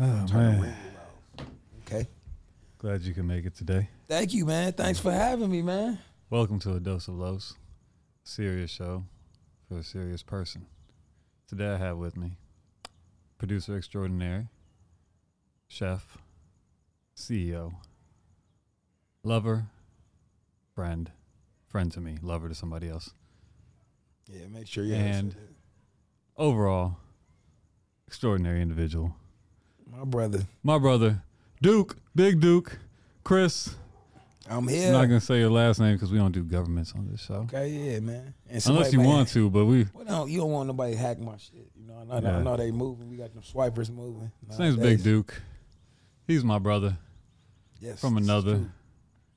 Oh man. Okay. glad you can make it today. Thank you, man. Thanks for having me, man. Welcome to a dose of los, serious show for a serious person. Today I have with me producer extraordinary, chef, CEO, lover, friend, friend to me, lover to somebody else. Yeah, make sure you And- Overall, extraordinary individual. My brother. My brother, Duke, Big Duke, Chris. I'm here. I'm not gonna say your last name because we don't do governments on this show. okay, yeah, man. And Unless you want to, but we. Well, no, you don't want nobody to hack my shit. You know, I know, I Yeah. know they moving. We got them swipers moving. His name's Big. Duke. He's my brother Yes, from another, true.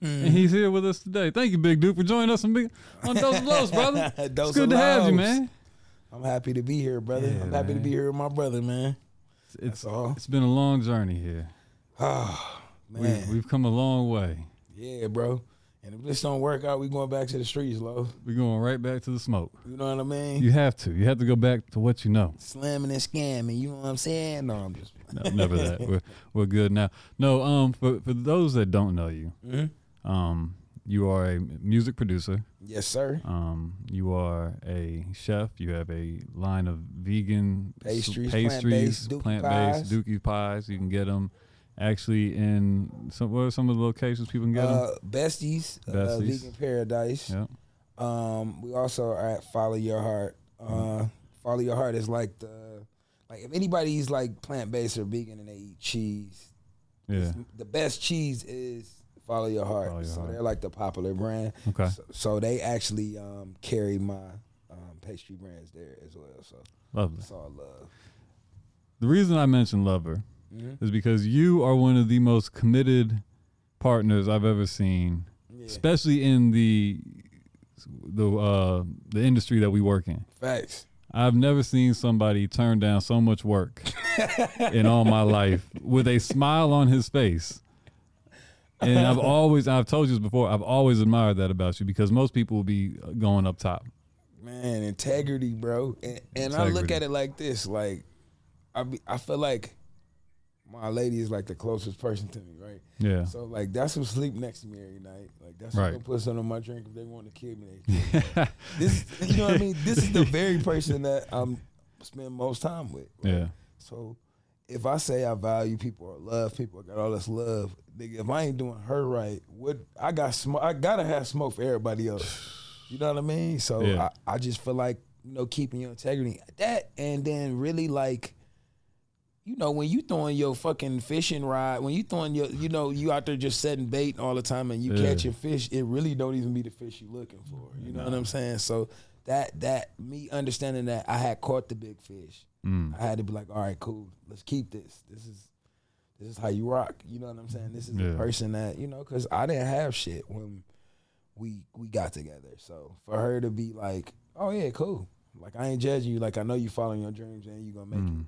and he's here with us today. Thank you, Big Duke, for joining us on, Big, on Dose of Blows, brother. Dose It's good to have you, man. I'm happy to be here, brother. Yeah, I'm happy to be here with my brother, man. It's all. it's been a long journey here. Oh, We, man. we've come a long way. yeah, bro. And if this don't work out, we going back to the streets, low. We're going right back to the smoke. You know what I mean? You have to. You have to go back to what you know. Slamming and scamming. You know what I'm saying? No, I'm just. No, never that. We're we're good now. No, um, for for those that don't know you, Mhm. um, you are a music producer. Yes, sir. Um, you are a chef. You have a line of vegan Pastries, pastries, plant-based Dookie pies. dookie pies. You can get them actually in some. What are some of the locations people can get them? Uh, besties, Uh, Besties. Vegan Paradise. yeah. Um, we also are at Follow Your Heart. Uh, Follow Your Heart is like the like if anybody's like plant based or vegan and they eat cheese, Yeah. the best cheese is Follow Your Heart. Follow Your so Heart. they're like the popular brand. Okay. So, so they actually um, carry my um, pastry brands there as well. So Lovely. it's all love. The reason I mentioned Lover Mhm. is because you are one of the most committed partners I've ever seen, Yeah. especially in the the uh, the industry that we work in. Facts. I've never seen somebody turn down so much work in all my life with a smile on his face. And I've always, I've told you this before, I've always admired that about you because most people will be going up top. Man, integrity, bro. And, and I look at it like this: like, I be, I feel like my lady is like the closest person to me, right? Yeah. So like that's who sleep next to me every night. Like that's Right. who put something on my drink if they want to kill me. They kill me. this, you know what I mean? This is the very person that I'm spend most time with. right? Yeah. So if I say I value people or love people, I got all this love. Nigga, if I ain't doing her right, what I got smoke. I gotta have smoke for everybody else. You know what I mean? So Yeah. I, I just feel like you know keeping your integrity that, and then really like. You know, when you throwing your fucking fishing rod, when you throwing your, you know, you out there just setting bait all the time and you Yeah. catching fish, it really don't even be the fish you looking for. You know what I'm saying? So that that me understanding that I had caught the big fish, Mm. I had to be like, all right, cool, let's keep this. This is this is how you rock. You know what I'm saying? This is Yeah. the person that you know, because I didn't have shit when we we got together. So for her to be like, oh yeah, cool. Like I ain't judging you. Like I know you following your dreams and you gonna make Mm. it.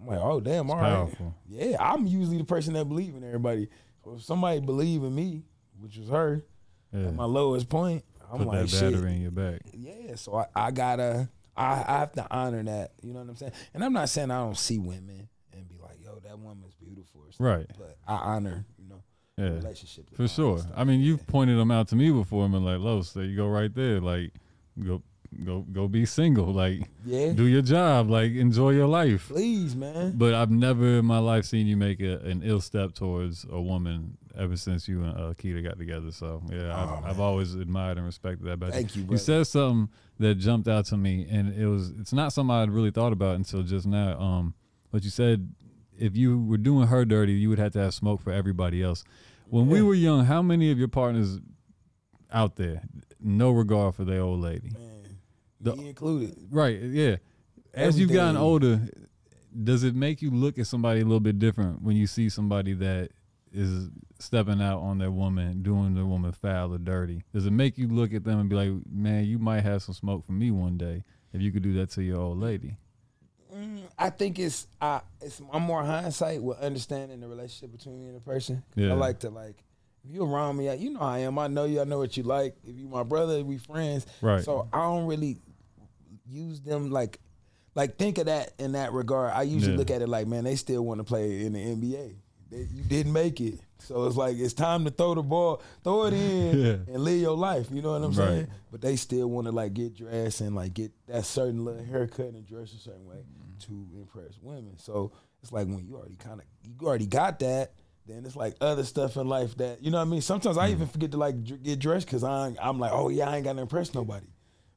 I'm like, oh damn, all right. Powerful. Yeah, I'm usually the person that believe in everybody. So if somebody believe in me, which was her, Yeah. at my lowest point, I'm Put like, that shit. in your back. Yeah, so I, I gotta, I, I have to honor that. You know what I'm saying? And I'm not saying I don't see women and be like, yo, that woman's beautiful, or Right. But I honor, you know, the Yeah. relationship. For sure. I mean, you've Yeah. pointed them out to me before and been like, Los, there you go right there. Like, go go go be single. Like, yeah, do your job. Like, enjoy your life. please, man. But I've never in my life seen you make a, an ill step towards a woman ever since you and uh, Keita got together. So yeah, Oh, I've, I've always admired and respected that about Thank you, You brother. said something that jumped out to me, and it was it's not something I'd really thought about until just now. Um, but you said if you were doing her dirty, you would have to have smoke for everybody else. When we were young, how many of your partners out there, no regard for their old lady? man, The- included. Right. Yeah. As you've gotten older, does it make you look at somebody a little bit different when you see somebody that is stepping out on that woman, doing the woman foul or dirty? Does it make you look at them and be like, man, you might have some smoke for me one day if you could do that to your old lady? Mm, I think it's I it's I'm more hindsight with understanding the relationship between me and the person. Yeah. I like to like if you around me, you know I am. I know you. I know what you like. If you my brother, we friends. Right. So I don't really use them like like think of that in that regard. I usually Yeah. look at it like, man, they still want to play in the NBA. They, you didn't make it, so it's like it's time to throw the ball, throw it in, Yeah. and live your life. You know what I'm Right. saying? But they still want to like get dressed and like get that certain little haircut and dress a certain way mm-hmm. to impress women. So it's like when you already kind of you already got that. Then it's like other stuff in life that you know what I mean. Sometimes I even mm-hmm. forget to like dr- get dressed because I'm I'm like, oh yeah, I ain't got to impress nobody.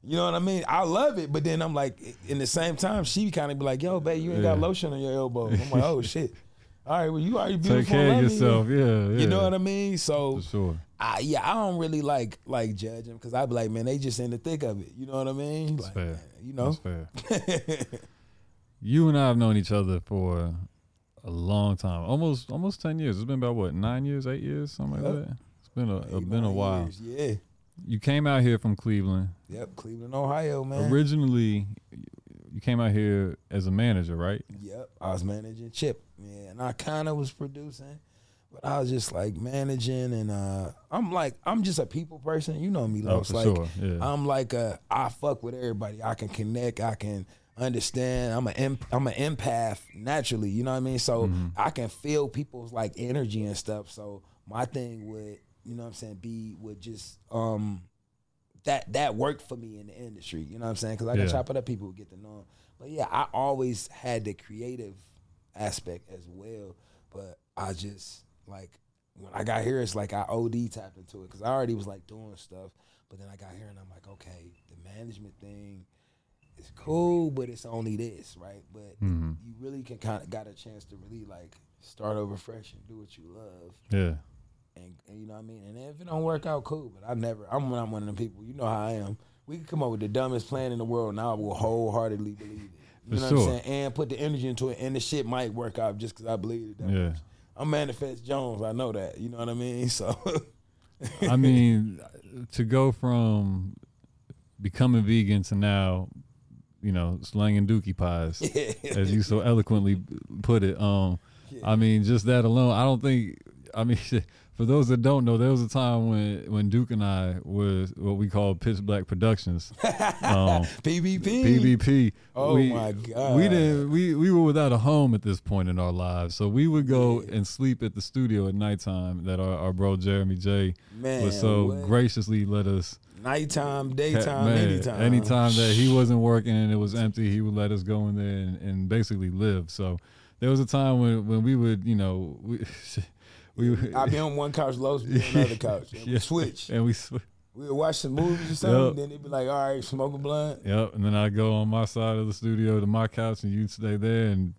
You know what I mean? I love it, but then I'm like, in the same time, she kind of be like, "Yo, babe, you ain't got lotion on your elbow." I'm like, "Oh shit! All right, well, you already beautiful. Take care of yourself. Yeah, yeah. You know what I mean? So, For sure. I, yeah, I don't really like like judge them because I'd be like, man, they just in the thick of it. You know what I mean? That's Like, fair. You know? That's fair. You and I have known each other for a long time, almost almost ten years. It's been about what nine years, eight years, something like that. It's been a, Eight, been a nine while. years. Yeah. You came out here from Cleveland. Yep. Cleveland, Ohio, man. Originally, you came out here as a manager, right? Yep, I was managing Chip, yeah, and I kind of was producing, but I was just like managing, and uh, I'm like, I'm just a people person, you know me, Oh, Los. like, sure. Yeah. I'm like a, I fuck with everybody. I can connect. I can understand. I'm an I'm an empath naturally. You know what I mean? So Mm-hmm. I can feel people's like energy and stuff. So my thing would, you know what I'm saying, be would just um that that worked for me in the industry. You know what I'm saying? Because I can Yeah. chop it up. People get to know 'em. But yeah, I always had the creative aspect as well. But I just like when I got here, it's like I OD tapped into it because I already was like doing stuff. But then I got here and I'm like, okay, the management thing is cool, but it's only this, right? But Mhm. you really can kind of got a chance to really like start over fresh and do what you love. yeah. And, and you know what I mean? And if it don't work out, cool. But I never, I'm, I'm one of them people, you know how I am. We can come up with the dumbest plan in the world and I will wholeheartedly believe it. You For know sure. what I'm saying? And put the energy into it and the shit might work out just because I believe it. That Yeah. much. I'm Manifest Jones. I know that. You know what I mean? So, I mean, to go from becoming vegan to now, you know, slanging dookie pies, as you so eloquently put it. Um, I mean, just that alone, I don't think. I mean, for those that don't know, there was a time when when Duke and I was what we call Pitch Black Productions, um, PBP. PvP. Oh we, my God. We didn't. We we were without a home at this point in our lives, so we would go and sleep at the studio at nighttime. That our, our bro Jeremy J Man, would so what? graciously let us. Nighttime, daytime, man, anytime. anytime that he wasn't working and it was empty, he would let us go in there and, and basically live. So there was a time when when we would, you know, we. We, I'd be on one couch, Los be on another couch. And we switch. and we sw- We would watch some movies or something. Yep. Then it'd be like, all right, smoke a blunt. Yep, and then I'd go on my side of the studio to my couch, and you'd stay there, and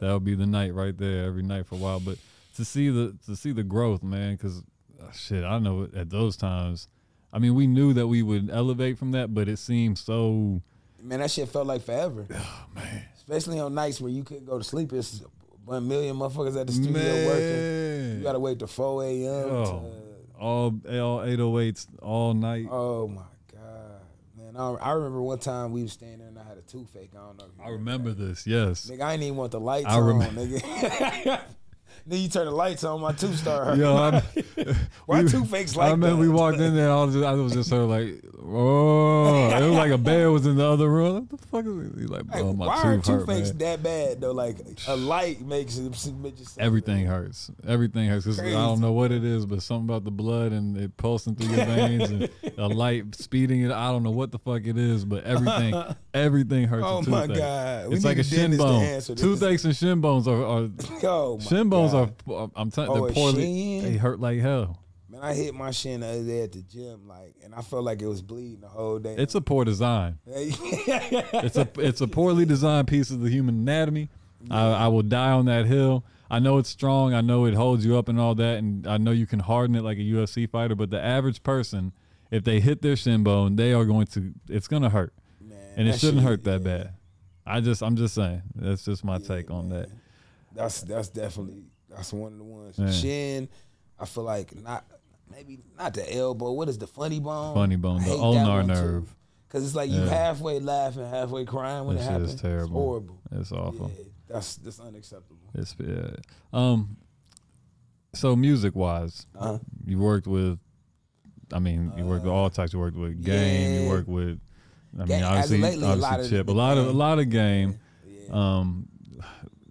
that would be the night right there every night for a while. But to see the to see the growth, man, because uh, shit, I know at those times, I mean, we knew that we would elevate from that, but it seemed so. Man, that shit felt like forever. Oh man, Especially on nights where you couldn't go to sleep. It's one million motherfuckers at the studio working. You gotta wait till 4 a.m. Oh. all all eight oh eights all night. oh my God. Man, I, I remember one time we was standing there and I had a toothache. I don't know. if you I remember this. Yes. Nigga, I didn't even want the lights I on, remember- nigga. then you turn the lights on, my tooth start hurting. Yo, I'm, Why we- toothaches like I remember that? we walked in there. I was just, I was just sort of like, oh, it was like a bear was in the other room. What the fuck is it? He's like, oh, my why are tooth hurt, toothaches man. that bad though? Like a light makes it makes it Everything hurts. Everything hurts. 'Cause I don't Crazy. know what it is, but something about the blood and it pulsing through your veins and a light speeding it. I don't know what the fuck it is, but everything, everything hurts. Oh a my toothache. God. We It's need like a a shin dentist to bone. answer this. Toothaches and shin bones are, are Oh my shin bones God. are. I'm telling Oh, they're poorly. shin? They hurt like hell. Man, I hit my shin the other day at the gym, like, and I felt like it was bleeding the whole day. It's a poor design. it's a it's a poorly designed piece of the human anatomy. I, I will die on that hill. I know it's strong. I know it holds you up and all that, and I know you can harden it like a UFC fighter. But the average person, if they hit their shin bone, they are going to. It's going to hurt, man, and it shouldn't shit- hurt that yeah, bad. I just I'm just saying. That's just my yeah, take on man. that. That's that's definitely that's one of the ones. Yeah. Shin, I feel like not maybe not the elbow. What is the funny bone? Funny bone, the ulnar too. nerve. Cause it's like you Yeah. halfway laughing, halfway crying when That it happens. is terrible. It's horrible. It's awful. Yeah, that's that's unacceptable. It's yeah. Um. So music wise, Uh-huh. you worked with I mean, you worked with all types. You worked with game. You worked with. I mean, Game- of obviously, lately, a obviously lot of chip. A lot of a game. lot of game. Yeah. Um,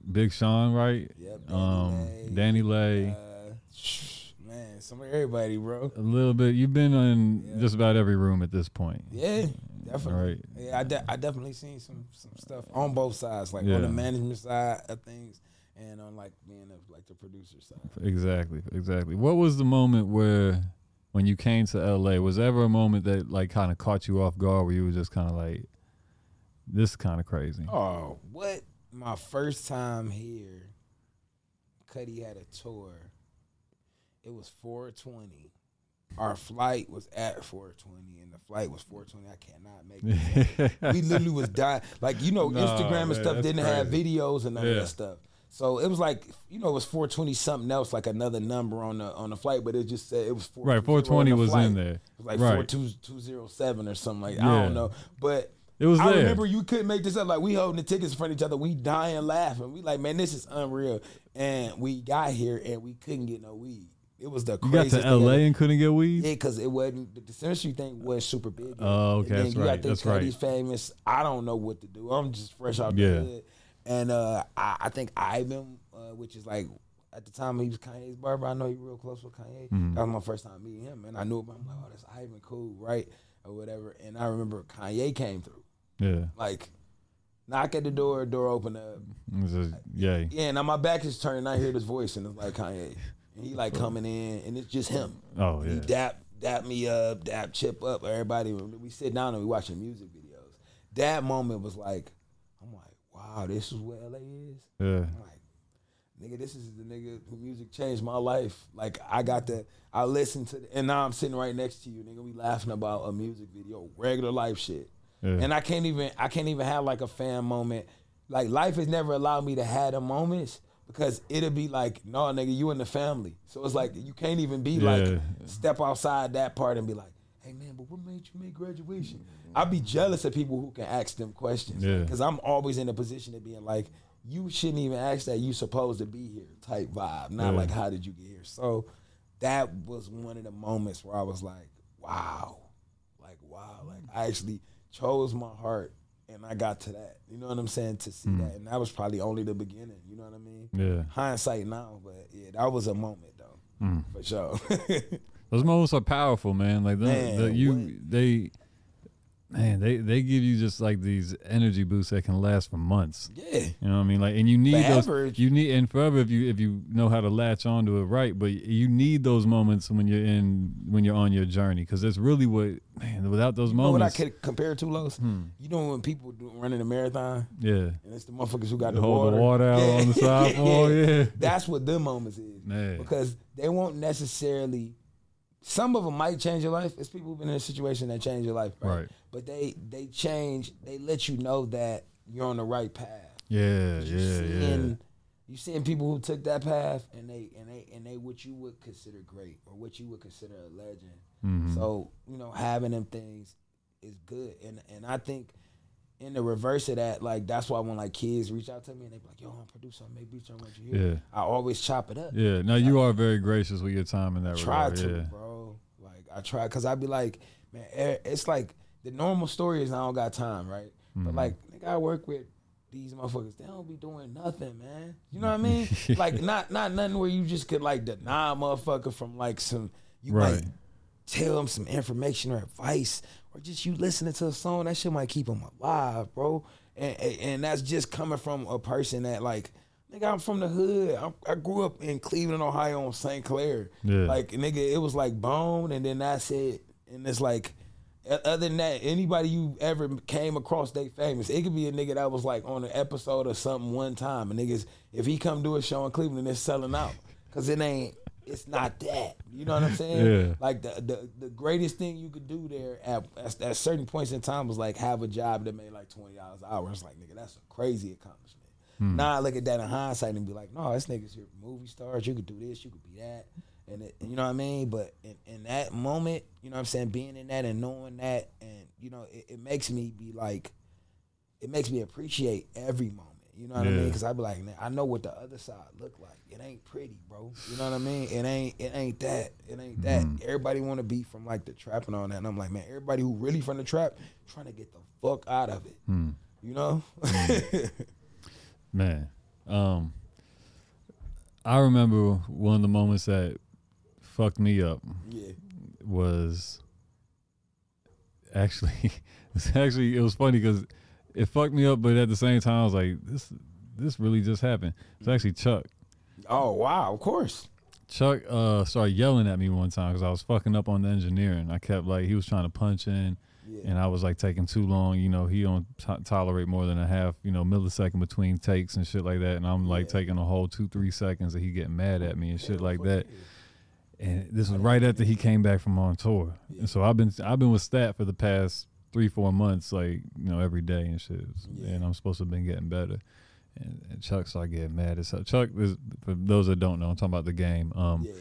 Big Sean, right? Yep. Danny Um, Lay, Danny Lay. Uh, some of everybody, bro. a little bit. You've been in Yeah. just about every room at this point. Yeah, definitely. Right. Yeah, I, de- I definitely seen some some stuff on both sides, like Yeah. on the management side of things, and on like being a, like the producer side. Exactly. Exactly. What was the moment where, when you came to LA, was ever a moment that like kind of caught you off guard, where you were just kind of like, this is kind of crazy. Oh, what? My first time here, Cudi had a tour. It was 420. Our flight was at 420, and the flight was 420. I cannot make it. we literally was dying. Like you know, Nah, Instagram and man, stuff didn't have videos and none of that stuff. So it was like you know, it was 420 something else, like another number on the on the flight, but it just said it was 420 right. 420 on the was flight. in there. It was like Right. 42207 or something like I Yeah. don't know, but. It was I there. remember you couldn't make this up. Like we holding the tickets in front of each other. We dying laughing. We like, man, this is unreal. And we got here and we couldn't get no weed. It was the You got to LA ever. and couldn't get weed. Yeah, because it wasn't the dispensary thing was super big. Oh, okay, And then that's you right, got the that's Cudi's right. famous. I don't know what to do. I'm just fresh out Yeah. the hood. And uh, I, I think Ivan, uh, which is like at the time he was Kanye's barber. I know he real close with Kanye. Mhm. That was my first time meeting him, and I knew him. I'm like, oh, that's Ivan, cool, right, or whatever. And I remember Kanye came through, Yeah. like knock at the door, door open up. Just, yay. Yeah, now my back is turned. and I hear this voice, and it's like Kanye, and he like coming in, and it's just him. Oh He yeah. dap dap me up, dap chip up. Everybody, we sit down and we watching music videos. That moment was like, I'm like, wow, this is what LA is. Yeah. I'm like, nigga, this is the nigga who music changed my life. Like I got the, I listened to, the, and now I'm sitting right next to you, nigga. We laughing about a music video, regular life shit. Yeah. And I can't even, I can't even have like a fan moment. Like life has never allowed me to have the moments because it'll be like, no, nigga, you in the family. So it's like you can't even be Yeah. like step outside that part and be like, hey man, but what made you make graduation? I'd be jealous of people who can ask them questions. Yeah. Because I'm always in a position of being like, you shouldn't even ask that. You supposed to be here type vibe. Not Yeah. like how did you get here? So that was one of the moments where I was like, wow. Like wow. Like I actually chose my heart and I got to that. You know what I'm saying? To see that. And that was probably only the beginning. You know what I mean? Yeah. Hindsight now, but yeah, that was a moment though. Mm. For sure. Those moments are powerful, man. Like the, Man, the, you, what? they, man, they they give you just like these energy boosts that can last for months. yeah. You know what I mean? Like, and you need Forever. those. You need and forever if you if you know how to latch onto it right. But you need those moments when you're in when you're on your journey because that's really what man. Without those You know what I moments, could compare to, Los? Hmm. You know when people do, running a marathon yeah, and it's the motherfuckers who got the hold water, the water out on the side. Oh yeah, That's what them moments is. man. Because they won't necessarily. Some of them might change your life. It's people who've been in a situation that change your life, right? Right. But they they change. They let you know that you're on the right path. Yeah, You yeah, yeah. seeing, You seeing people who took that path and they and they and they what you would consider great or what you would consider a legend. Mhm. So you know, having them things is good, and and I think in the reverse of that, like that's why when like kids reach out to me and they be like, "Yo, I'm a producer, I make beats, I want you here." Yeah. I always chop it up. Yeah, Now you are very gracious with your time in that regard. try regard. to, yeah. bro. Like I try, cause I be like, man, it's like the normal story is I don't got time, right? But Mhm. like, nigga, I work with these motherfuckers. They don't be doing nothing, man. You know what I mean? like not not nothing where you just could like deny a motherfucker from like some you Right. might tell them some information or advice or just you listening to a song that shit might keep them alive, bro. And, and that's just coming from a person that like. Nigga, I'm from the hood. I, I grew up in Cleveland, Ohio, on St. Clair. Yeah. Like nigga, it was like bone, and then that's it. And it's like, other than that, anybody you ever came across, they famous. It could be a nigga that was like on an episode or something one time, and niggas, if he come do a show in Cleveland, it's selling out, cause it ain't. It's not that. You know what I'm saying? Yeah. Like the, the the greatest thing you could do there at, at at certain points in time was like have a job that made like twenty dollars an hour. It's like nigga, that's a crazy accomplishment. Hmm. Now I look at that in hindsight and be like, no, this nigga's here movie stars. You could do this, you could be that, and it, you know what I mean. But in, in that moment, you know what I'm saying, being in that and knowing that, and you know, it, it makes me be like, it makes me appreciate every moment. You know what I mean? Because I be like, man, I know what the other side look like. It ain't pretty, bro. You know what I mean? It ain't. It ain't that. It ain't that. Mm-hmm. Everybody want to be from like the trap and all that. And I'm like, man, everybody who really from the trap trying to get the fuck out of it. Hmm. You know? Man, um, I remember one of the moments that fucked me up Yeah. was actually it's actually it was funny because it fucked me up, but at the same time I was like, this this really just happened. It's actually Chuck. Oh wow, of course. Chuck uh started yelling at me one time because I was fucking up on the engineering. I kept like he was trying to punch in, Yeah. and I was like taking too long. You know, he don't t- tolerate more than a half, you know, millisecond between takes and shit like that. And I'm like Yeah. taking a whole two three seconds, and he getting mad at me and shit like that. And this was right after he came back from on tour. Yeah. And so I've been I've been with Stat for the past three four months, like you know every day and shit. Yeah. And I'm supposed to have been getting better. And, and Chuck started getting mad hell. Chuck is for those that don't know, I'm talking about the game. Um, Yeah.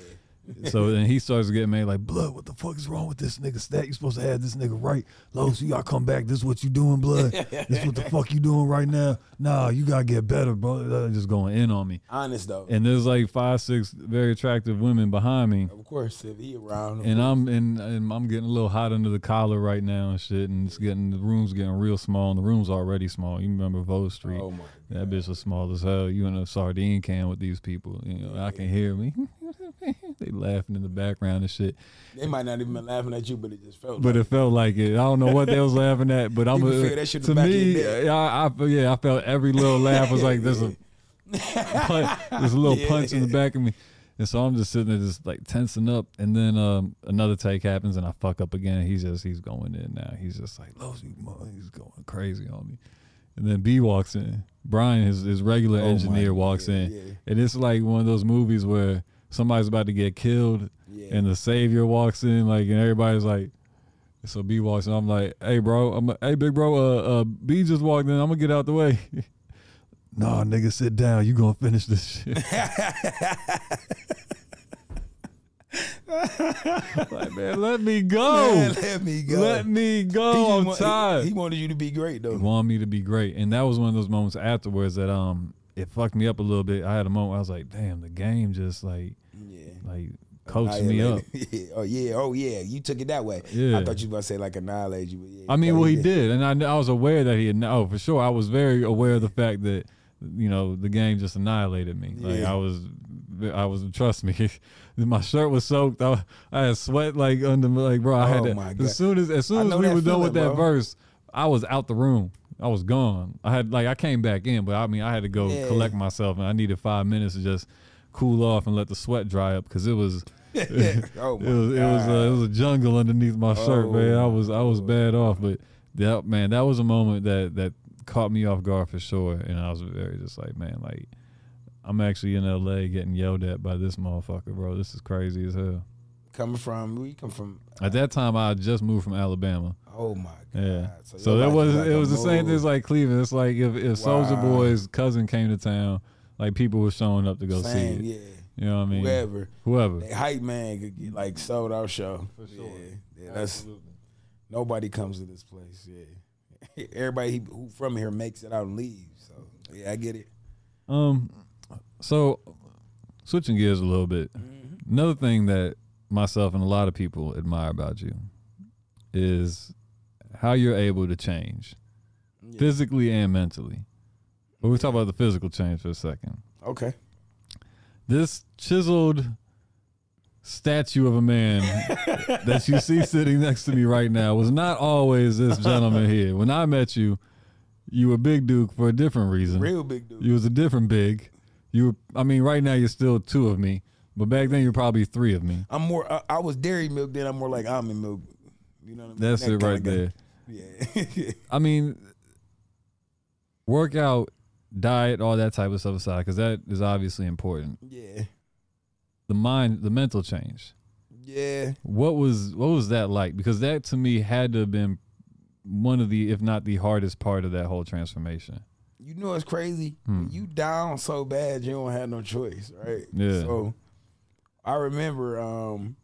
So then he starts getting mad like, blood, what the fuck is wrong with this nigga stat? You supposed to have this nigga right. Los, you gotta come back. This is what you doing, blood. this is what the fuck you doing right now. Nah, you gotta get better, bro. Just going in on me. Honest though. And there's like five, six very attractive women behind me. of course, if he around. And. I'm and, and I'm getting a little hot under the collar right now and shit, and it's getting the room's getting real small, and the room's already small. You remember Vo Street? Oh my. That bitch was small as hell. You in a sardine can with these people. You know, I can hear me. they laughing in the background and shit. They might not even been laughing at you, but it just felt. But like it felt like it. I don't know what they was laughing at, but I'm a, to me. Yeah, I, I yeah, I felt every little laugh was like there's a punch, there's a little Yeah. punch in the back of me, and so I'm just sitting there just like tensing up, and then um, another take happens and I fuck up again. He's just he's going in now. He's just like Los, he's going crazy on me, and then B walks in. Brian, his his regular Oh engineer, walks God, in, yeah. and it's like one of those movies where somebody's about to get killed Yeah. and the savior walks in, like, and everybody's like, so B walks in. I'm like, hey, bro, I'm, hey, big bro, uh, uh, B just walked in. I'm gonna get out the way. nah, nigga, sit down. You gonna finish this shit? like, man, let me go. Man, let me go. Let me go. I'm want- tired. He, he wanted you to be great though. He wanted me to be great, and that was one of those moments afterwards that um it fucked me up a little bit. I had a moment where I was like, damn, the game just like. Like coached me up. Oh yeah. Oh yeah. You took it that way. Yeah. I thought you were gonna say like annihilate you. But yeah, I mean, well, he did, and I, I was aware that he had. Oh, for sure, I was very aware of the fact that you know the game just annihilated me. Like Yeah. I was, I was. Trust me, my shirt was soaked. I, I had sweat like under, my- like bro. I had Oh, to, as soon as as soon as we were done with that bro. verse, I was out the room. I was gone. I had like I came back in, but I mean I had to go Yeah. collect myself, and I needed five minutes to just cool off and let the sweat dry up because it was oh it was it was uh, God. it was a jungle underneath my shirt, Oh, man. I was I was bad off, but that man, that was a moment that that caught me off guard for sure, and I was very just like, man, like I'm actually in L.A. getting yelled at by this motherfucker, bro. This is crazy as hell. coming from we come from. At that time, I just moved from Alabama. Oh my god. Yeah, So, so, that was like it was the same thing as like Cleveland. It's like if if Soulja Boy's cousin came to town, like people were showing up to go Same, see it. yeah. You know what I mean? Whoever. Whoever. That hype man could get like sold out show. For sure. Yeah, yeah that's nobody comes to this place. Yeah, everybody who from here makes it out and leaves. So yeah, I get it. Um, so switching gears a little bit. Another thing that myself and a lot of people admire about you is how you're able to change Yeah. physically and mentally. But we'll talk about the physical change for a second. Okay. This chiseled statue of a man that you see sitting next to me right now was not always this gentleman here. When I met you, you were Big Duke for a different reason. Real big dude. You was a different big. You were, I mean, right now you're still two of me, but back then you're probably three of me. I'm more. I, I was dairy milk. Then I'm more like almond milk. You know what I mean? That's That it right there. Yeah. I mean, workout, diet, all that type of stuff aside, because that is obviously important. yeah. The mind, the mental change. Yeah. What was what was that like? Because that to me had to have been one of the, if not the hardest part of that whole transformation. You know it's crazy. Hmm. You down so bad, you don't have no choice, right? Yeah. So I remember. um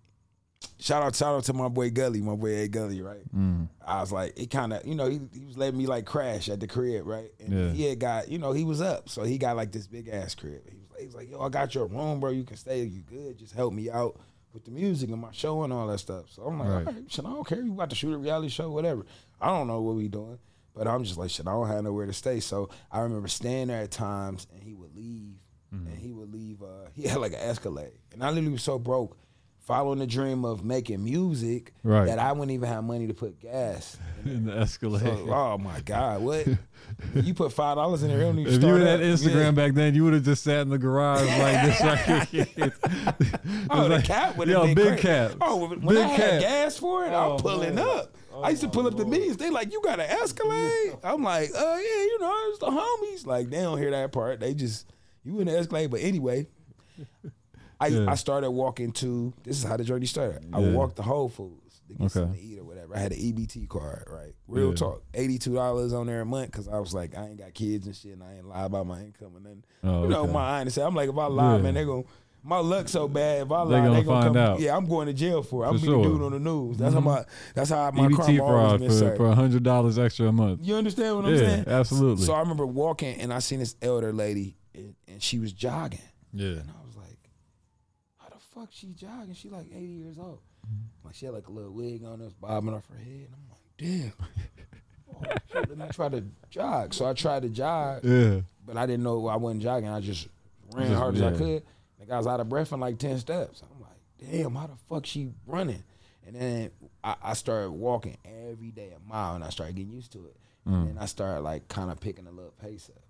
Shout out, shout out to my boy Gully, my boy A Gully, right? Mm. I was like, it kind of, you know, he, he was letting me like crash at the crib, right? And Yeah. he had got, you know, he was up, so he got like this big ass crib. He was, like, he was like, yo, I got your room, bro. You can stay. You good? Just help me out with the music and my show and all that stuff. So I'm like, Right. all right, shit, I don't care. You about to shoot a reality show, whatever. I don't know what we doing. But I'm just like shit. I don't have nowhere to stay. So I remember staying there at times, and he would leave, Mm-hmm. and he would leave. Uh, he had like an Escalade, and I literally was so broke, following the dream of making music Right. that I wouldn't even have money to put gas. in the Escalade. So, oh my god, what? you put five dollars in there, don't even if you start had. Instagram Yeah. back then, you would have just sat in the garage like this right here. Oh, the like- cap would have been big crazy. cap. Oh, when Big I had cap. gas for it, Oh, I'm pulling man. up. I used to pull up the meetings. They like, you got an Escalade? I'm like, uh, yeah, you know, it's the homies. Like, they don't hear that part. They just, you in the Escalade. But anyway, I, Yeah. I started walking to, this is how the journey started. I Yeah. walked to Whole Foods to get Okay. something to eat or whatever. I had an EBT card, right? Real Yeah. talk. $82 on there a month because I was like, I ain't got kids and shit and I ain't lie about my income and then, Oh, you know, okay. my honesty. I'm like, if I lie, man, they going my luck so bad. If I They lie, gonna they gonna find come. out. Yeah, I'm going to jail for it. I'm For gonna be the sure. dude on the news. That's how Mhm. my. That's how my EBT always fraud been for for a hundred dollars extra a month. You understand what I'm Yeah, saying? absolutely. So I remember walking and I seen this elder lady and, and she was jogging Yeah, and I was like, "How the fuck she jogging? She like 80 years old. Like she had like a little wig on, that's bobbing off her head. And I'm like, damn. Oh, let me try to jog. So I tried to jog, yeah. but I didn't know I wasn't jogging. I just ran hard as I could. Like I was out of breath in like ten steps. I'm like, damn, how the fuck she running? And then I, I started walking every day a mile, and I started getting used to it. Mm. And then I started like kind of picking a little pace up.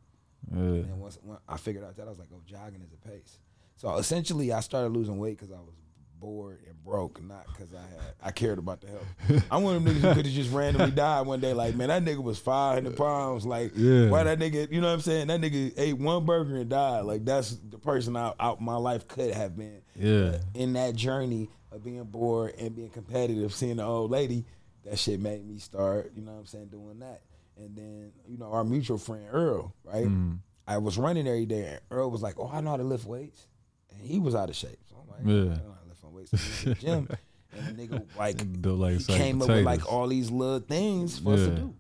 Yeah. And once I figured out that, I was like, oh, jogging is a pace. So essentially, I started losing weight because I was bored and broke, not because I had I cared about the health. I'm one of them niggas who could have just randomly died one day. Like, man, that nigga was 500 pounds. Like, Yeah. why that nigga? You know what I'm saying? That nigga ate one burger and died. Like, that's the person out, out my life could have been. Yeah. In that journey of being bored and being competitive, seeing the old lady, that shit made me start. You know what I'm saying? Doing that. And then, you know, our mutual friend Earl, right? Mm. I was running every day, and Earl was like, "Oh, I know how to lift weights," and he was out of shape. So I'm like, Yeah. "I know how to lift my weights." So we went to the gym, and the nigga like Built like he came up with like all these little things for us to do.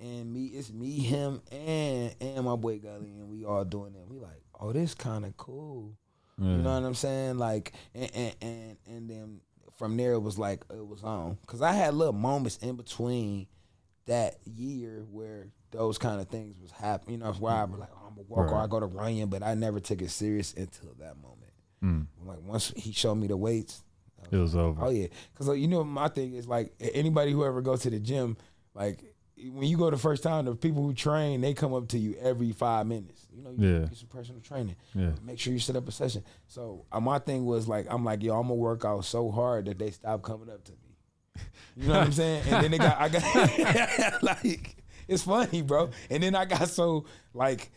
And me, it's me, him, and and my boy Gully, and we all doing it. We like, oh, this kind of cool. Yeah. You know what I'm saying? Like, and and and, and then from there it was like it was on because I had little moments in between that year where those kind of things was happening. You know, where I was like, oh, I'm a walker, Right. I go to running, but I never took it serious until that moment. Mm. Like once he showed me the weights, I It was over. Oh yeah, because like, you know my thing is like anybody who ever goes to the gym, like when you go the first time, the people who train they come up to you every five minutes. You know, you Yeah. get some personal training. Yeah. Make sure you set up a session. So uh, my thing was like I'm like yo, I'm gonna work out so hard that they stop coming up to me. You know what I'm saying? And then they got I got like it's funny, bro. And then I got so like.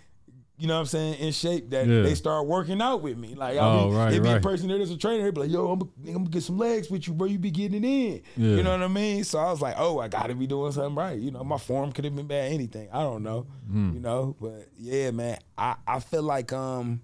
You know what I'm saying? In shape that Yeah. they start working out with me. Like, I Oh, mean, right, it be a person there that's a trainer. They be like, "Yo, I'm gonna, get some legs with you, bro. You be getting it in." Yeah. You know what I mean? So I was like, "Oh, I got to be doing something right." You know, my form could have been bad, anything. I don't know. Mm. You know, but yeah, man, I I feel like um,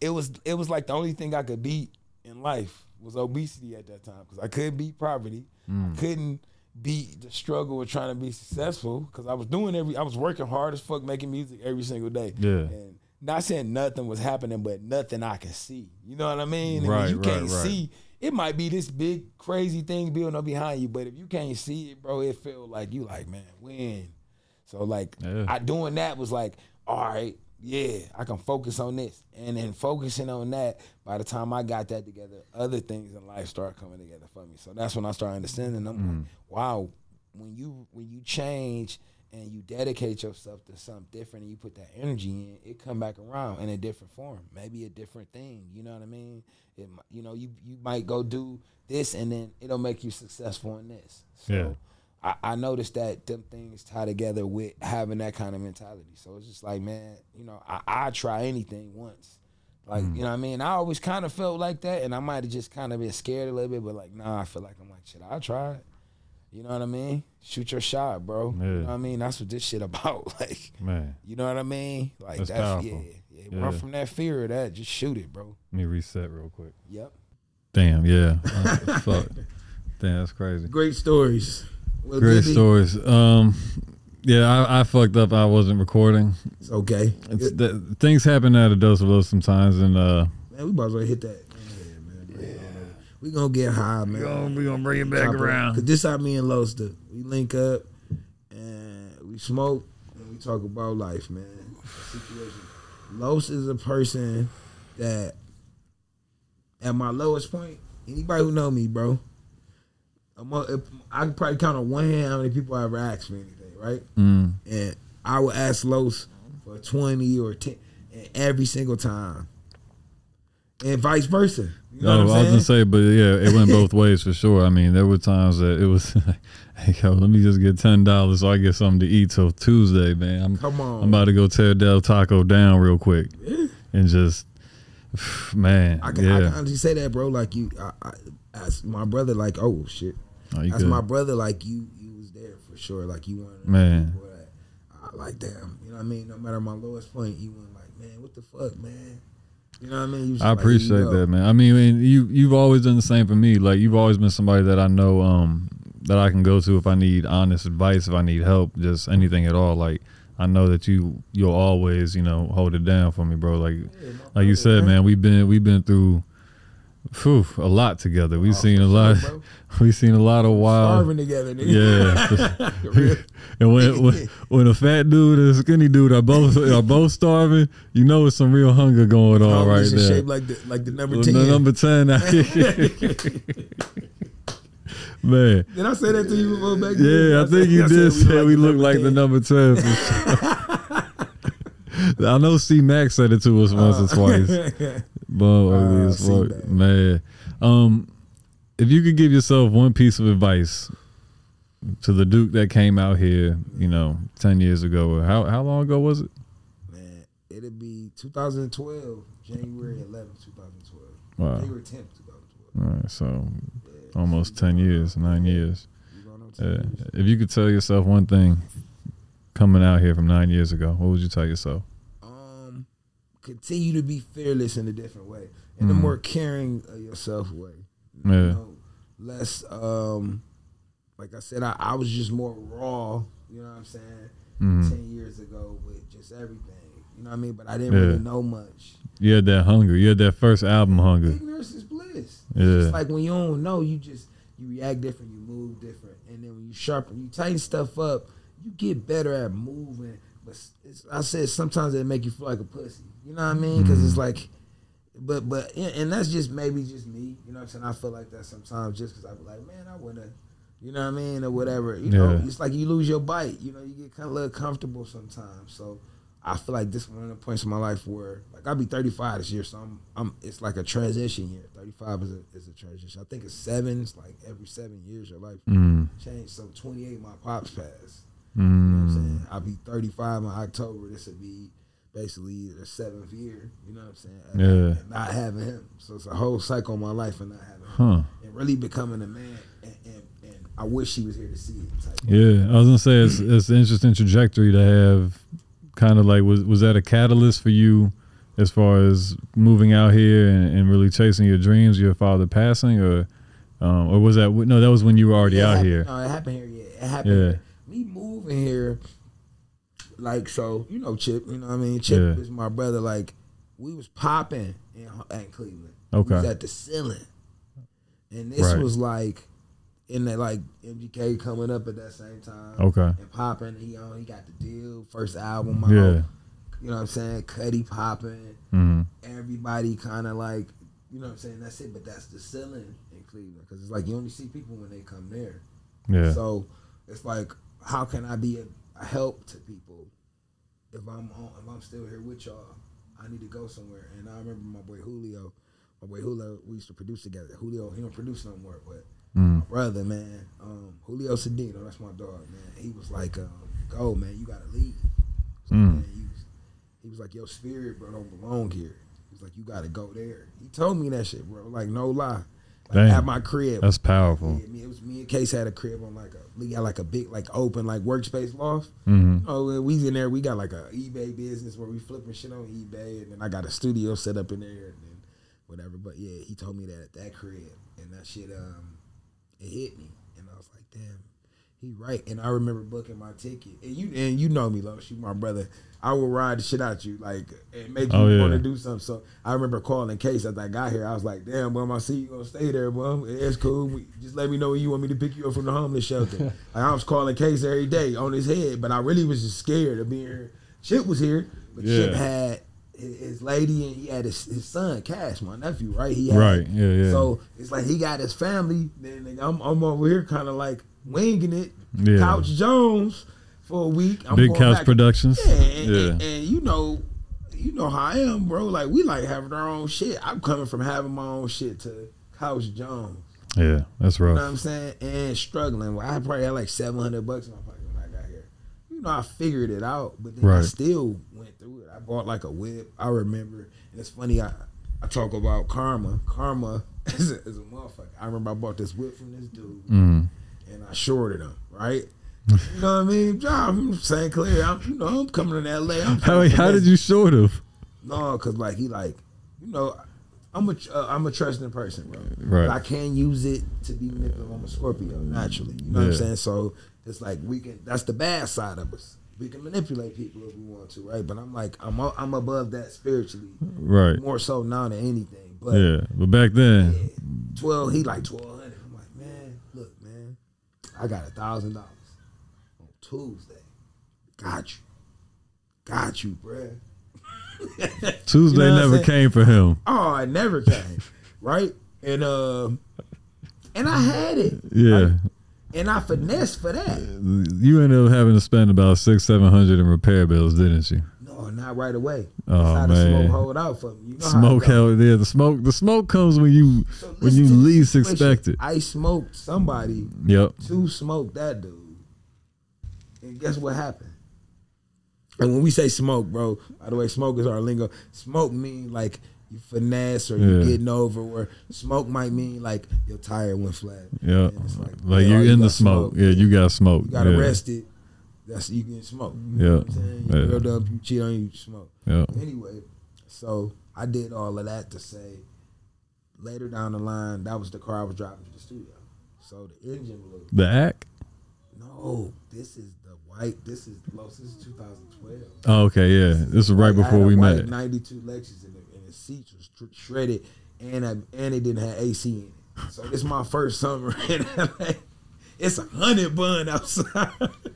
it was it was like the only thing I could beat in life was obesity at that time because I couldn't beat poverty. Mm. I couldn't beat the struggle of trying to be successful because I was doing every I was working hard as fuck making music every single day. Yeah. And not saying nothing was happening, but nothing I could see. You know what I mean? Right, when you right, can't right. see, it might be this big crazy thing building up behind you, but if you can't see it, bro, it feel like you like, man, when. So like Yeah. I doing that was like, all right, yeah, I can focus on this. And then focusing on that, by the time I got that together, other things in life start coming together for me. So that's when I started understanding. I'm Mm. like, wow, when you when you change and you dedicate yourself to something different and you put that energy in, it come back around in a different form, maybe a different thing. You know what I mean? It, you know, you you might go do this and then it'll make you successful in this. So Yeah. I, I noticed that them things tie together with having that kind of mentality. So it's just like, man, you know, I I try anything once. Like, you know what I mean? I always kind of felt like that and I might have just kind of been scared a little bit, but like, nah, I feel like I'm like, shit, I try it. You know what I mean? Shoot your shot, bro. You know what I mean? That's what this shit about. Like, Man, you know what I mean? Like That's that's, yeah, yeah, Yeah. Run from that fear of that. Just shoot it, bro. let me reset real quick. Yep. Damn, yeah. Uh, fuck. Damn, that's crazy. Great stories. Well, Great Goody, stories. Um, yeah, I, I fucked up. I wasn't recording. It's okay. It's, the, things happen at a dose of low sometimes, and uh, Man, we might as well hit that. Yeah, man. Bring it on over. We gonna get high, man. we gonna bring it Chop it. Cause this how me and Los do. We link up and we we smoke and we talk about life, man. Situation. Los is a person that, at my lowest point, anybody who know me, bro, I'm a, if, I can probably count on one hand how many people I ever asked me anything, right? Mm. And I would ask Los for twenty or ten, and every single time, and vice versa. You know what I was gonna say, but yeah, it went both ways for sure. I mean, there were times that it was, hey, yo, let me just get ten dollars so I get something to eat till Tuesday, man. I'm, Come on, I'm about to go tear Del Taco down real quick, and just, man, I can, I can honestly say that, bro. Like you, I, I, as my brother, like oh shit, oh, as good. my brother, like you, you was there for sure. Like you wanted Man. people that I like damn. You know what I mean? No matter my lowest point, you went like, man, what the fuck, man. You know what I mean? I just like, appreciate that, man. I mean, you you've always done the same for me. Like you've always been somebody that I know um that I can go to if I need honest advice, if I need help, just anything at all. Like I know that you you'll always you know hold it down for me, bro. Like Yeah, like you said, man, we've been we've been through. Phew, a lot together. We've Oh, seen a lot. sure. We've seen a lot of wild. Starving together, nigga. Yeah. And when, when when a fat dude and a skinny dude are both are both starving, you know it's some real hunger going on Oh, right there. shaped like the like the number ten. the number ten. Man, did I say that to you before back? then? yeah, I said- think you I did say we look number like the number ten. for sure. I know C Max said it to us once or uh, twice. But ugly as fuck, man. Um, if you could give yourself one piece of advice to the Duke that came out here, you know, ten years ago, how how long ago was it? Man, it'll be 2012, January 11th, 2012. Wow. January 10th, 2012. All right, so Yeah, almost ten years, nine years. we going on 10 Yeah. years. If you could tell yourself one thing coming out here from nine years ago, what would you tell yourself? Continue to be fearless in a different way, in a Mhm. more caring of yourself way. Yeah. You know, less um, like I said, I, I was just more raw. You know what I'm saying? Mhm. Ten years ago with just everything. You know what I mean? But I didn't Yeah. really know much. You had that hunger. You had that first album hunger. Ignorance is bliss. Yeah. It's like when you don't know, you just you react different, you move different, and then when you sharpen, you tighten stuff up, you get better at moving. But I said sometimes it make you feel like a pussy. You know what I mean? Because Mm. it's like, but but and that's just maybe just me. You know what I'm saying? I feel like that sometimes just because I be like, man, I wanna. You know what I mean, or whatever. You know, it's like you lose your bite. You know, you get kind of a little comfortable sometimes. So, I feel like this one of the points in my life where like I'll be 35 this year, so I'm I'm it's like a transition year. 35 is a is a transition. I think it's seven. It's like every seven years your life Mm. change. So 28, my pops passed. You know what I'm Mm. saying? I'll be 35 in October. This would be basically the seventh year. You know what I'm saying? And- Yeah. and not having him. So it's a whole cycle of my life and not having him. And really becoming a man. And, and, and I wish he was here to see it. Yeah, I was gonna say it's it's an interesting trajectory to have. Kind of like was was that a catalyst for you, as far as moving out here and, and really chasing your dreams? Your father passing, or um, or was that no? That was when you were already it out happened- here. No, it happened here. Yeah, it happened. Yeah. Here. Me moving here, like so, you know, Chip. You know, what I mean, Chip Yeah. is my brother. Like, we was popping in, in Cleveland. Okay. we was at the ceiling, and this Right. was like in that like MGK coming up at that same time. Okay. And popping, he on, he got the deal, first album out. Yeah. You know what I'm saying? Cudi popping hmm everybody kind of like, you know what I'm saying? That's it, but that's the ceiling in Cleveland because it's like you only see people when they come there. Yeah. So it's like, how can I be a, help to people if I'm on, if I'm still here with y'all? I need to go somewhere. And I remember my boy Julio, my boy Julio, we used to produce together. Julio, he don't produce no more, but Mm. my brother, man, um, Julio Cedino, that's my dog, man. He was like, um, go, man, you gotta leave. So, Mm. man, he, was, he was like, your spirit, bro, don't belong here. He was like, you gotta go there. He told me that shit, bro. Like, no lie. Like, at my crib. That's powerful. Yeah, me, it was me and Case had a crib on like a we got like a big like open like workspace loft. hmm Oh, we in there. We got like a eBay business where we flipping shit on eBay, and then I got a studio set up in there, and then whatever. But yeah, he told me that at that crib, and that shit um it hit me, and I was like, damn. He right. And I remember booking my ticket. And you and you know me, Los, you my brother. I will ride the shit out you, like and make you Oh, yeah. want to do something. So I remember calling Case as I got here. I was like, "Damn, bum, I see you gonna stay there, bum. It's cool. We- Just let me know when you want me to pick you up from the homeless shelter." like, I was calling Case every day on his head, but I really was just scared of being here. Chip was here, but Chip Yeah. had his his lady and he had his, his son Cash, my nephew, right? He had, Right. Yeah. Yeah. So it's like he got his family. Then I'm, I'm over here kind of like winging it. Yeah. Couch Jones for a week. I'm Big Couch back- Productions. Yeah, and, Yeah. and, and you know, you know how I am, bro. Like we like having our own shit. I'm coming from having my own shit to Couch Jones. Yeah. That's right. You know what. I'm saying? And struggling. Well, I probably had like 700 bucks in my pocket when I got here. You know, I figured it out, but then I still went through it. I bought like a whip. I remember, and it's funny. I I talk about karma. Karma is a, is a motherfucker. I remember I bought this whip from this dude, Mm. And I shorted him. Right. You know what I mean? I'm St. Clair. I'm, you know, I'm coming to LA. I'm How how did you short him? no, cause like he like, you know, I'm a uh, I'm a trusting person, bro. Right. But I can't use it to be manipulative. I'm a Scorpio naturally. You know what I'm saying? So it's like we can. That's the bad side of us. We can manipulate people if we want to, right? But I'm like I'm a- I'm above that spiritually, Right. more so now than anything. But Yeah. But back then. yeah, twelve, he like twelve hundred. I'm like, man, look, man, I got a thousand dollars on Tuesday. Got you, got you, bruh. Tuesday You know never came for him. Oh, it never came, right? And uh, and I had it, Yeah. and I finessed for that. You ended up having to spend about six, seven hundred in repair bills, didn't you? No, not right away. Oh, That's how the man. smoke hold out for me. You know Smoke how hell yeah, the smoke the smoke comes when you So when you least expect it. I smoked somebody Yep. to smoke that dude, and guess what happened? And when we say smoke, bro, by the way, smoke is our lingo. Smoke mean like you finesse or you Yeah. getting over, or smoke might mean like your tire went flat. Yeah. Like, oh, you're oh, you in the got smoke. Yeah, you got smoke. You got yeah. arrested. That's you can smoke. You Yeah. know what I'm saying? You Yeah. real dumb, you cheat on you, you smoke. Yeah. Anyway, so I did all of that to say later down the line, that was the car I was driving to the studio. So the engine blew. The act? No, this is the white. This is Los. This is 2012. Oh, okay, yeah. This was right Like, I had before we met. 92 Lexus and the, and the seats was tr- shredded, and I, and it didn't have AC in it. So this is my first summer in LA. It's a hundred bun outside.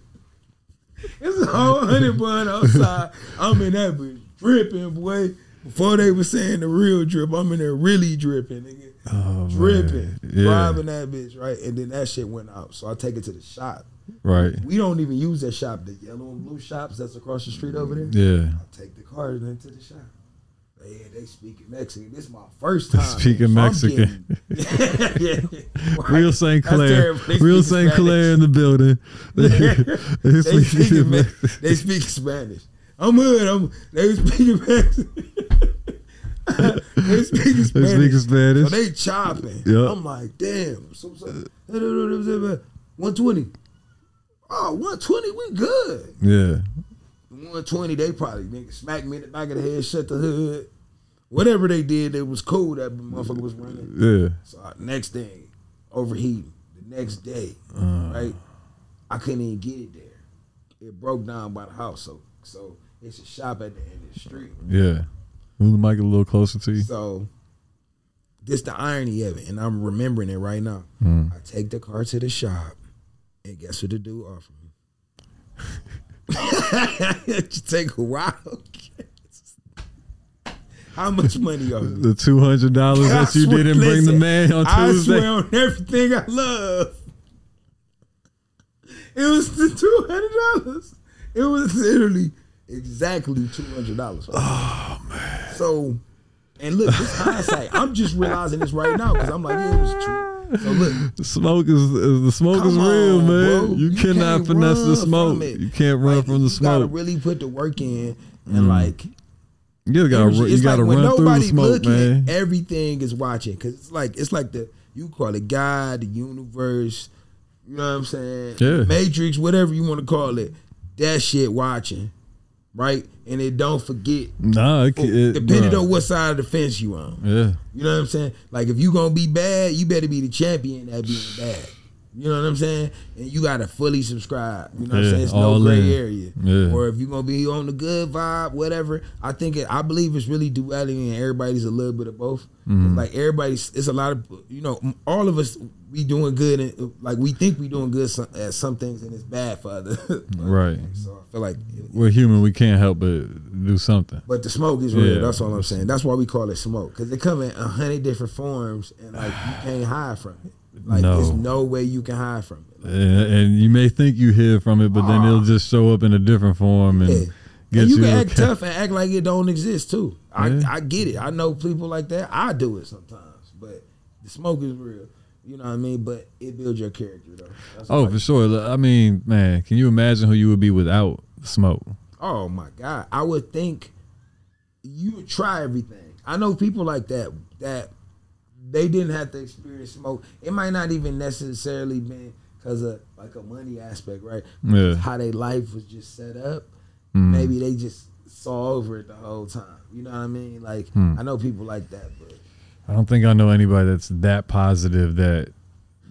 it's a whole hundred bun outside. I'm in that bitch dripping, boy. Before they were saying the real drip, I'm in there really dripping, nigga. Oh, dripping. Yeah. driving that bitch, right? And then that shit went out. So I take it to the shop. Right. We don't even use that shop, the yellow and blue shops that's across the street over there. Yeah. I take the car into the shop. Yeah, they speaking Mexican. This is my first time. Speaking man, Mexican. Getting- yeah, right. Real St. Clair. Real St. Clair in the building. they they speak- speak, Me- they speak Spanish. I'm hood. I'm. They speaking Mexican. they speaking They Spanish. speak Spanish. So they chopping. Yeah. I'm like, damn. So, so, 120. Oh, 120, we good. yeah. 120, they probably nigga smacked me in the back of the head, shut the hood. Whatever they did, it was cool that motherfucker was running. Yeah. So uh, next thing, overheating. The next day, Uh. right? I couldn't even get it there. It broke down by the house. So so it's a shop at the end of the street. Yeah. Move the mic a little closer to you. So this the irony of it, and I'm remembering it right now. Mm. I take the car to the shop, and guess what the dude offered me? you take a while. How much money are you? The two hundred dollars that you didn't bring the man on I Tuesday. I swear on everything I love. It was the two hundred dollars. It was literally exactly two hundred dollars. Oh man! So, and look, this hindsight. I'm just realizing this right now because I'm like, yeah, it was true. So look, The smoke is, is the smoke is real, on, man. bro. You, You cannot finesse the smoke. You can't run like, from the smoke. you gotta really put the work in, and mm. like you gotta energy. you It's gotta like when run through the smoke, looking, man. everything is watching because it's like it's like the you call it God, the universe. You know what I'm saying? Yeah. Matrix, whatever you want to call it. That shit watching, right? And it don't forget. Nah, it, it, depending bruh. on what side of the fence you on. Yeah, You know what I'm saying? Like if you gonna be bad, you better be the champion at being bad. You know what I'm saying? And you gotta fully subscribe. You know what I'm saying? It's no gray in. area. Yeah. Or if you're gonna be on the good vibe, whatever. I think it, I believe it's really duality and everybody's a little bit of both. Mm-hmm. Like everybody's, it's a lot of you know, all of us we doing good and like we think we doing good some, at some things and it's bad for others. Right. So I feel like, We're human. We can't help but do something. but the smoke is real. Yeah. That's all I'm saying. That's why we call it smoke because it come in a hundred different forms and like you can't hide from it. Like No. there's no way you can hide from it. Like, And, and you may think you hear from it, but then it'll just show up in a different form and Yeah. get and you you. can act okay. tough and act like it don't exist too. I, Yeah. I get it. I know people like that. I do it sometimes, but the smoke is real. You know what I mean? But it builds your character though. That's Oh, for sure. I mean, man, can you imagine who you would be without smoke? oh my god. I would think you would try everything. I know people like that that they didn't have to experience smoke. It might not even necessarily been because of like a money aspect, right? Yeah. How their life was just set up. Mm. Maybe they just saw over it the whole time. You know what I mean? Like Hmm. I know people like that, but I don't think I know anybody that's that positive that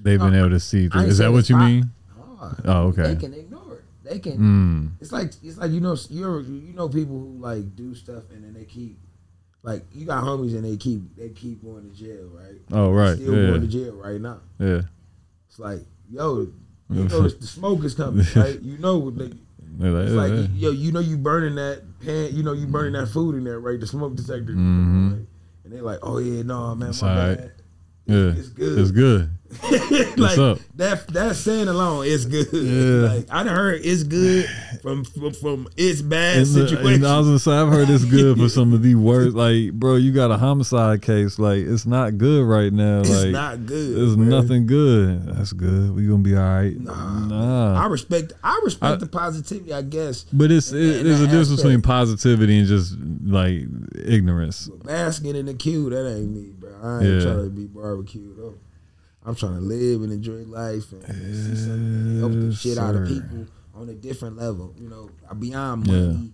they've been Uh, able to see through. Is that what you mean? oh, Oh, okay. they can ignore it. They can. Mm. It's like it's like you know you're you know people who like do stuff and then they keep like you got homies and they keep they keep going to jail, right? Oh, right. Still Yeah. going to jail right now. Yeah. It's like yo, you know the, the smoke is coming, right? You know they, They're like, it's like yeah. yo, you know you burning that pan, you know you burning that food in there, right? The smoke detector, Mhm. right? and they're like, oh yeah, no man, It's my alright. bad. yeah. It's good. It's good. like up? that that saying alone is good. Yeah. Like I done heard it's good from from, from it's bad And, situation. I was gonna say I've heard it's good for some of the worst. Like, bro, you got a homicide case. Like, it's not good right now. it's like, not good. There's man. nothing good. That's good. We gonna be all right. Nah, Nah. I respect I respect I- the positivity, I guess. But it's it, that there's a difference between positivity and just like ignorance. Basking in the queue, that ain't me, bro. I ain't Yeah. trying to be barbecued though. I'm trying to live and enjoy life and see something and help the shit out of people on a different level. You know, beyond money,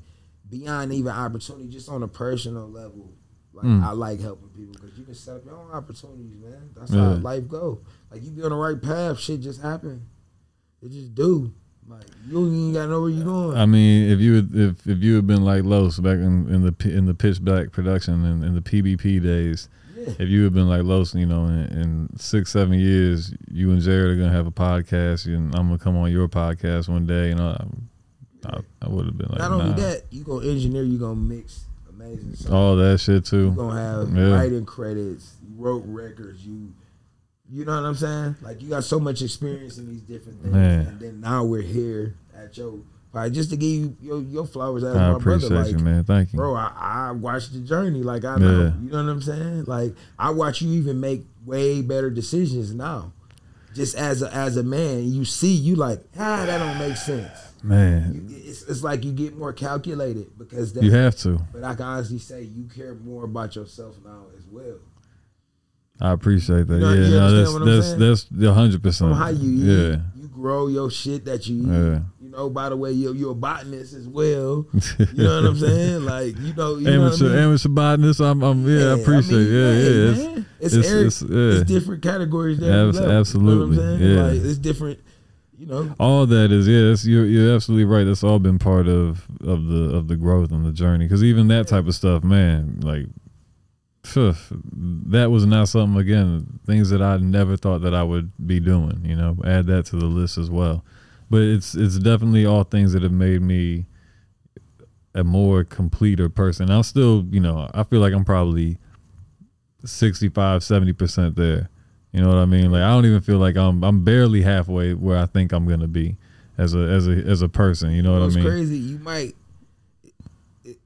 beyond even opportunity, just on a personal level. Like Mm. I like helping people because you can set up your own opportunities, man. That's Yeah. how life go. Like you be on the right path, shit just happen. It just do. Like you ain't gotta know where you going. I mean, if you had, if if you had been like Los back in, in the in the pitch black production and in the PBP days, yeah. if you had been like Los, you know, in, in six seven years, you and Jared are gonna have a podcast, and I'm gonna come on your podcast one day, and I, I, I would have been like, Not only nah. that, you gonna engineer, you gonna mix amazing stuff. all that shit too. You gonna have Yeah. writing credits, you wrote records, you you know what I'm saying? Like you got so much experience in these different things. Man. And then now we're here at your probably just to give you your, your flowers as I my appreciate brother. Like you, man. Thank you. bro, I, I watched the journey. Like I know. Yeah. You know what I'm saying? Like I watch you even make way better decisions now. Just as a as a man, you see you like, ah, that don't make sense. Man, You- It's, it's like you get more calculated because that you have to. but I can honestly say you care more about yourself now as well. I appreciate that. You know- yeah, you no, that's what I'm that's saying? that's the hundred percent. How you eat, Yeah. you grow your shit that you eat. Yeah. Know, by the way, you're, you're a botanist as well. You know what I'm saying? Like, you know, you know what I amateur mean? amateur botanist. I'm, I'm yeah, I I appreciate. mean, yeah, hey, yeah. It's, man, it's, it's- yeah. it's different categories there. Abs- absolutely, You know what I'm saying? yeah. Like, it's different, you know. all that is yes, you're you're absolutely right. That's all been part of of the of the growth and the journey. Because even that type of stuff, man, like. That was not something again. Things that I never thought that I would be doing. You know, add that to the list as well. But it's it's definitely all things that have made me a more completer person. I'm still, you know, I feel like I'm probably 65, 70% there. You know what I mean? Like I don't even feel like I'm I'm barely halfway where I think I'm gonna be as a as a as a person. You know what I What's mean? crazy, you might,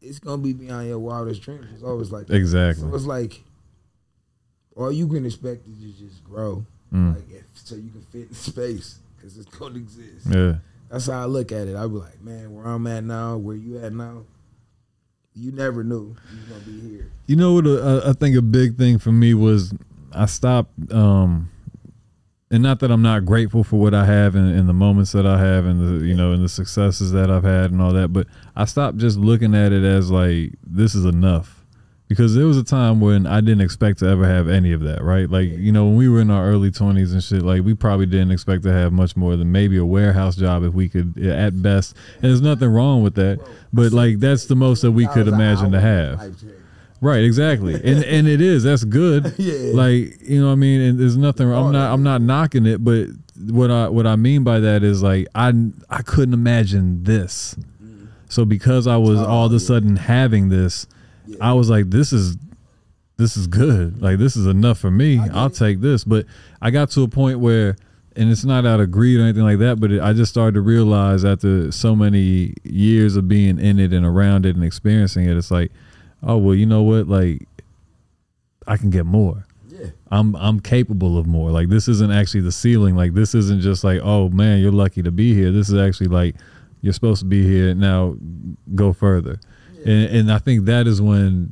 it's going to be beyond your wildest dreams. It's always like that. Exactly. So it's like, all you can expect is to just grow. Mm. like if, so you can fit in space because it's gonna exist. Yeah. That's how I look at it. I be like, man, where I'm at now, where you at now, you never knew you gonna be here. You know what? uh, I think a big thing for me was I stopped, um, and not that I'm not grateful for what I have and, and the moments that I have and the you know and the successes that I've had and all that, but I stopped just looking at it as like this is enough. Because there was a time when I didn't expect to ever have any of that, right? Like, you know, when we were in our early 20s and shit, like, we probably didn't expect to have much more than maybe a warehouse job if we could, at best. And there's nothing wrong with that, but like, that's the most that we could imagine to have. Right, exactly, and and it is that's good. Yeah. Like you know, what I mean, and there's nothing. I'm not. I'm not knocking it, but what I what I mean by that is like I I couldn't imagine this. So because I was Oh, all of a sudden having this, I was like, this is this is good. Like this is enough for me. I'll it. take this. But I got to a point where, and it's not out of greed or anything like that, but it, I just started to realize after so many years of being in it and around it and experiencing it, it's like, oh well, you know what? Like I can get more. Yeah. I'm I'm capable of more. Like this isn't actually the ceiling. Like this isn't just like, oh man, you're lucky to be here. This is actually like you're supposed to be here. Now go further. And and I think that is when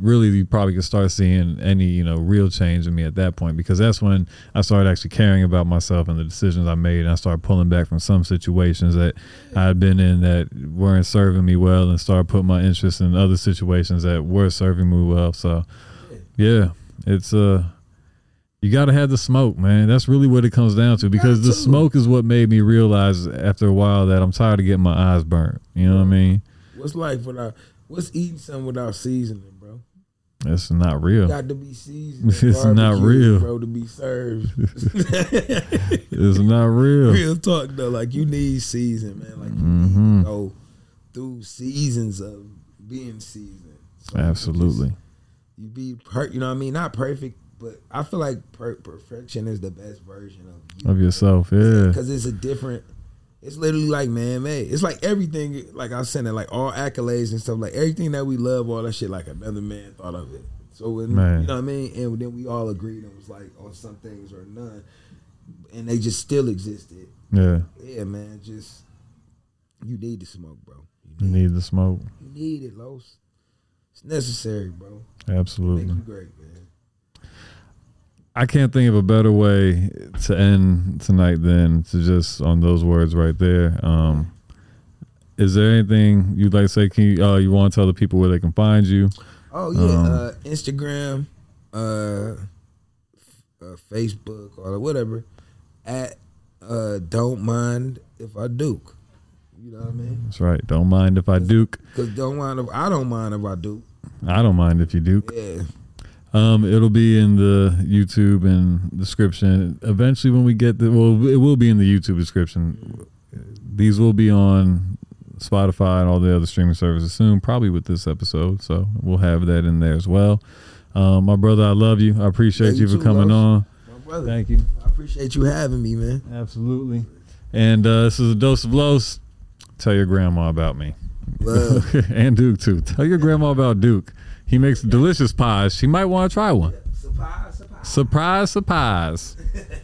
really you probably can start seeing any, you know, real change in me at that point because that's when I started actually caring about myself and the decisions I made and I started pulling back from some situations that I had been in that weren't serving me well and started putting my interest in other situations that were serving me well. So yeah, it's uh you got to have the smoke, man. That's really what it comes down to because the smoke is what made me realize after a while that I'm tired of getting my eyes burnt. You know what I mean? What's life without? What's eating something without seasoning, bro? That's not real. Got to be seasoned. It's not real. bro, to be served. It's not real. Real talk though, like you need season, man. Like you Mhm. need to go through seasons of being seasoned. So you Absolutely. just- You be per, you know what I mean? Not perfect, but I feel like per- perfection is the best version of you. Of yourself, yeah. because it's a different. It's literally like man made. It's like everything. Like I was saying, that like all accolades and stuff. Like everything that we love, all that shit. Like another man thought of it. So when, Man. you know what I mean, and then we all agreed and was like on some things or none, and they just still existed. Yeah. Yeah, man. Just you need to smoke, bro. You You need, need the smoke. you need it, Los. It's necessary, bro. Absolutely. Make you great, man. I can't think of a better way to end tonight than to just on those words right there. Um, is there anything you'd like to say? Can you, uh, you want to tell the people where they can find you? Oh yeah, Um, uh, Instagram, uh, uh, Facebook, or whatever. At uh, don't mind if I duke. You know what I mean? That's right. Don't mind if I duke. Cause don't mind if I don't mind if I do. I don't mind if you duke. Yeah, Um, it'll be in the YouTube and description. Eventually, when we get the well, it will be in the YouTube description. These will be on Spotify and all the other streaming services soon, probably with this episode. So we'll have that in there as well. Um, my brother, I love you. I appreciate Yeah, you you for coming on. my brother. Thank you. I appreciate you having me, man. Absolutely. And uh, this is a dose of Los. Tell your grandma about me. Love. and Duke too. Tell your grandma about Duke. He makes delicious pies. She might want to try one. surprise, surprise. Surprise, surprise.